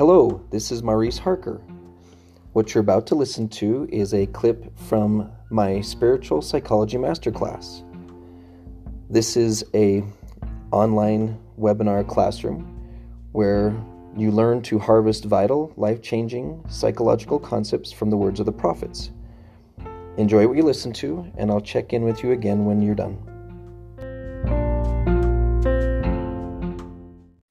Hello, this is Maurice Harker. What you're about to listen to is a clip from my spiritual psychology masterclass. This is a online webinar classroom where you learn to harvest vital, life-changing psychological concepts from the words of the prophets. Enjoy what you listen to, and I'll check in with you again when you're done.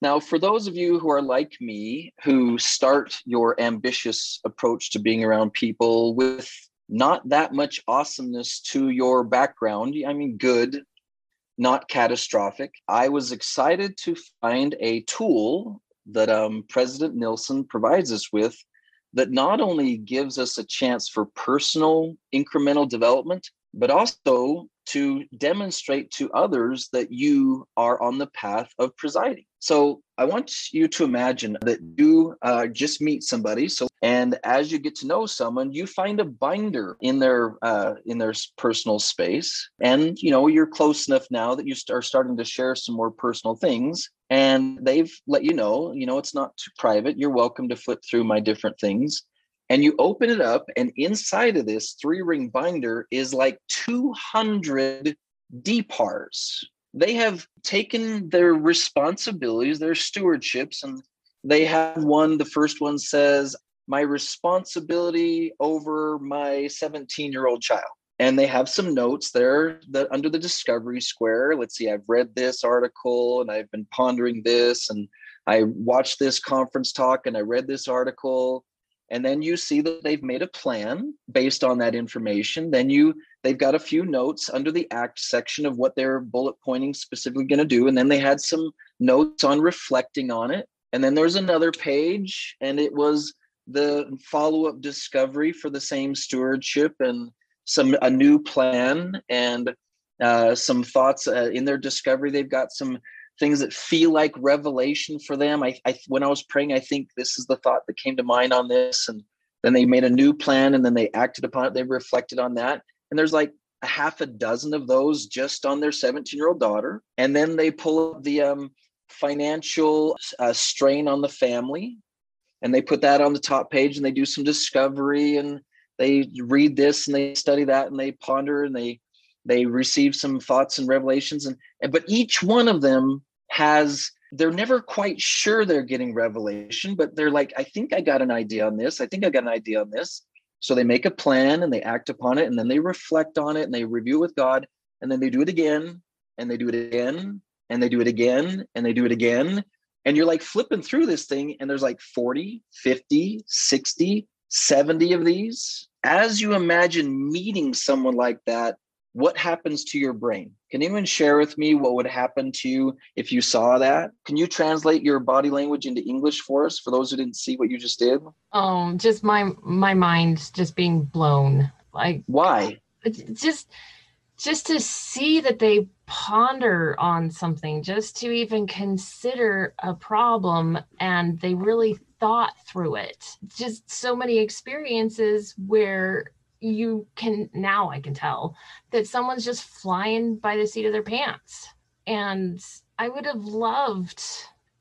Now, for those of you who are like me, who start your ambitious approach to being around people with not that much awesomeness to your background, I mean, good, not catastrophic, I was excited to find a tool that um, President Nelson provides us with that not only gives us a chance for personal incremental development, but also to demonstrate to others that you are on the path of presiding. So I want you to imagine that you uh, just meet somebody. So and as you get to know someone, you find a binder in their uh, in their personal space, and you know you're close enough now that you are starting to share some more personal things. And they've let you know, you know, it's not too private. You're welcome to flip through my different things and you open it up and inside of this three ring binder is like 200 DPARs. They have taken their responsibilities their stewardships and they have one the first one says my responsibility over my 17 year old child. And they have some notes there that under the discovery square. Let's see i've read this article and i've been pondering this and i watched this conference talk and i read this article and then you see that they've made a plan based on that information. Then you they've got a few notes under the act section of what they're bullet pointing specifically going to do. And then they had some notes on reflecting on it. And then there's another page and it was the follow-up discovery for the same stewardship and some a new plan and uh, some thoughts uh, in their discovery they've got some things that feel like revelation for them. I, I when I was praying, I think this is the thought that came to mind on this, and then they made a new plan, and then they acted upon it. They reflected on that, and there's like a half a dozen of those just on their 17 year old daughter, and then they pull up the um, financial uh, strain on the family, and they put that on the top page, and they do some discovery, and they read this, and they study that, and they ponder, and they they receive some thoughts and revelations and but each one of them has they're never quite sure they're getting revelation, but they're like, I think I got an idea on this. I think I got an idea on this. So they make a plan and they act upon it and then they reflect on it and they review with God and then they do it again and they do it again and they do it again and they do it again. And you're like flipping through this thing and there's like 40, 50, 60, 70 of these. As you imagine meeting someone like that, what happens to your brain? Can anyone share with me what would happen to you if you saw that? Can you translate your body language into English for us for those who didn't see what you just did? Um, just my my mind just being blown. Like why? Just just to see that they ponder on something, just to even consider a problem and they really thought through it. Just so many experiences where you can now I can tell that someone's just flying by the seat of their pants. And I would have loved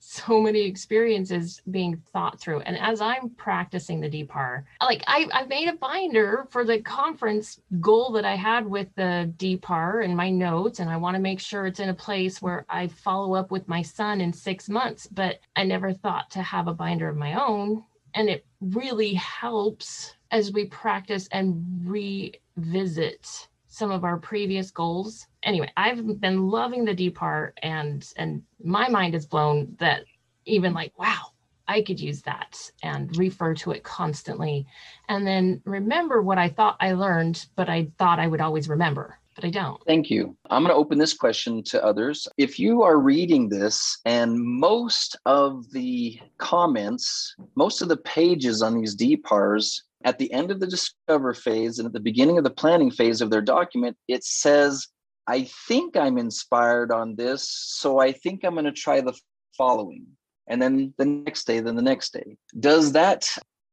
so many experiences being thought through. And as I'm practicing the DPAR, like I, I made a binder for the conference goal that I had with the DPAR and my notes. And I want to make sure it's in a place where I follow up with my son in six months. But I never thought to have a binder of my own. And it really helps as we practice and revisit some of our previous goals. Anyway, I've been loving the DPAR and and my mind is blown that even like, wow, I could use that and refer to it constantly. And then remember what I thought I learned, but I thought I would always remember but I don't. Thank you. I'm going to open this question to others. If you are reading this and most of the comments, most of the pages on these DPARs at the end of the discover phase and at the beginning of the planning phase of their document, it says, I think I'm inspired on this, so I think I'm going to try the following. And then the next day, then the next day. Does that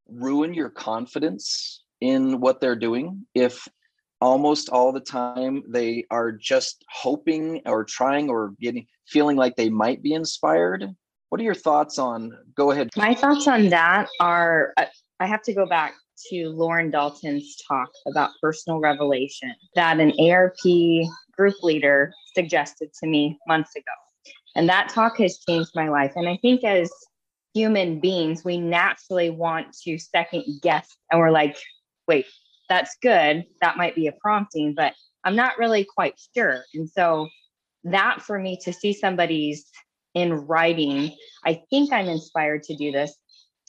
ruin your confidence in what they're doing if almost all the time they are just hoping or trying or getting feeling like they might be inspired What are your thoughts on? Go ahead. My thoughts on that are I have to go back to Lauren Dalton's talk about personal revelation that an ARP group leader suggested to me months ago. And that talk has changed my life. And I think as human beings, we naturally want to second guess and we're like, wait, that's good. That might be a prompting, but I'm not really quite sure. And so that for me to see somebody's in writing, I think I'm inspired to do this.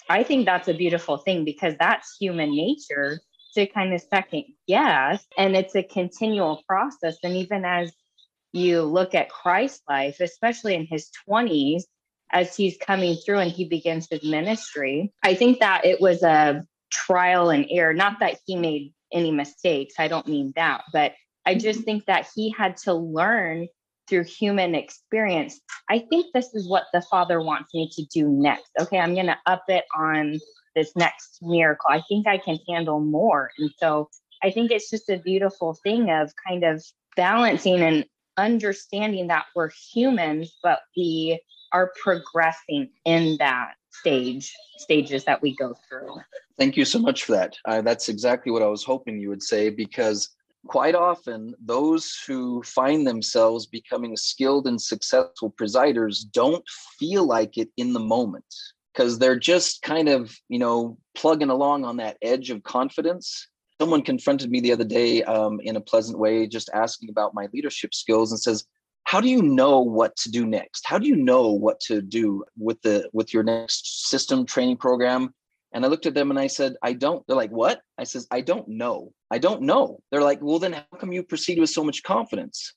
I think that's a beautiful thing because that's human nature to kind of second guess. And it's a continual process. And even as you look at Christ's life, especially in his 20s, as he's coming through and he begins his ministry, I think that it was a trial and error. Not that he made any mistakes, I don't mean that, but I mm-hmm. just think that he had to learn through human experience. I think this is what the Father wants me to do next. Okay, I'm going to up it on this next miracle. I think I can handle more. And so I think it's just a beautiful thing of kind of balancing and understanding that we're humans, but we are progressing in that stage stages that we go through. Thank you so much for that. Uh, that's exactly what I was hoping you would say because quite often those who find themselves becoming skilled and successful presiders don't feel like it in the moment because they're just kind of you know plugging along on that edge of confidence. Someone confronted me the other day um, in a pleasant way just asking about my leadership skills and says how do you know what to do next? How do you know what to do with the with your next system training program and i looked at them and i said i don't they're like what? I says i don't know. I don't know. They're like well then how come you proceed with so much confidence?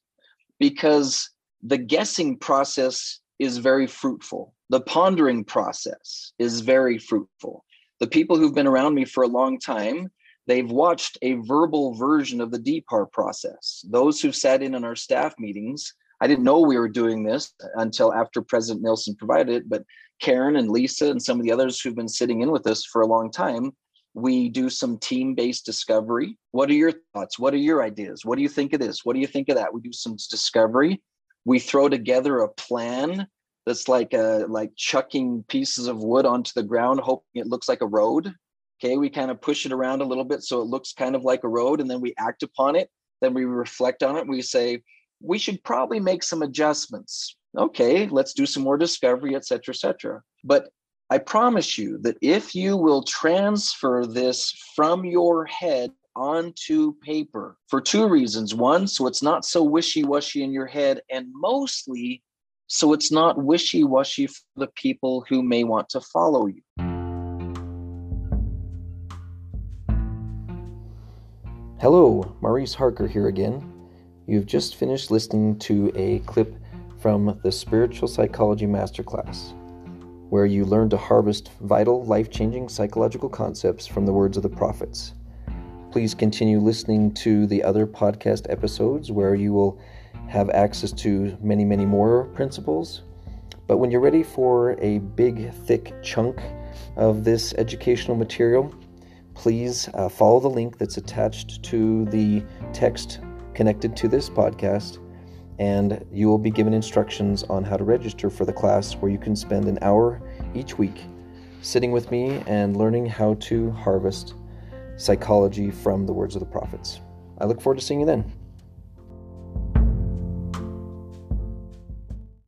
Because the guessing process is very fruitful. The pondering process is very fruitful. The people who've been around me for a long time they've watched a verbal version of the DPAR process. Those who've sat in on our staff meetings I didn't know we were doing this until after President Nelson provided it, but Karen and Lisa and some of the others who've been sitting in with us for a long time, we do some team based discovery. What are your thoughts? What are your ideas? What do you think of this? What do you think of that? We do some discovery. We throw together a plan that's like a like chucking pieces of wood onto the ground, hoping it looks like a road. Okay, we kind of push it around a little bit so it looks kind of like a road, and then we act upon it. Then we reflect on it. We say, we should probably make some adjustments. Okay, let's do some more discovery, et cetera, et cetera. But I promise you that if you will transfer this from your head onto paper for two reasons. One, so it's not so wishy washy in your head, and mostly so it's not wishy washy for the people who may want to follow you. Hello, Maurice Harker here again. You've just finished listening to a clip from the Spiritual Psychology Masterclass, where you learn to harvest vital, life changing psychological concepts from the words of the prophets. Please continue listening to the other podcast episodes where you will have access to many, many more principles. But when you're ready for a big, thick chunk of this educational material, please uh, follow the link that's attached to the text connected to this podcast, and you will be given instructions on how to register for the class where you can spend an hour each week sitting with me and learning how to harvest psychology from the words of the prophets. I look forward to seeing you then.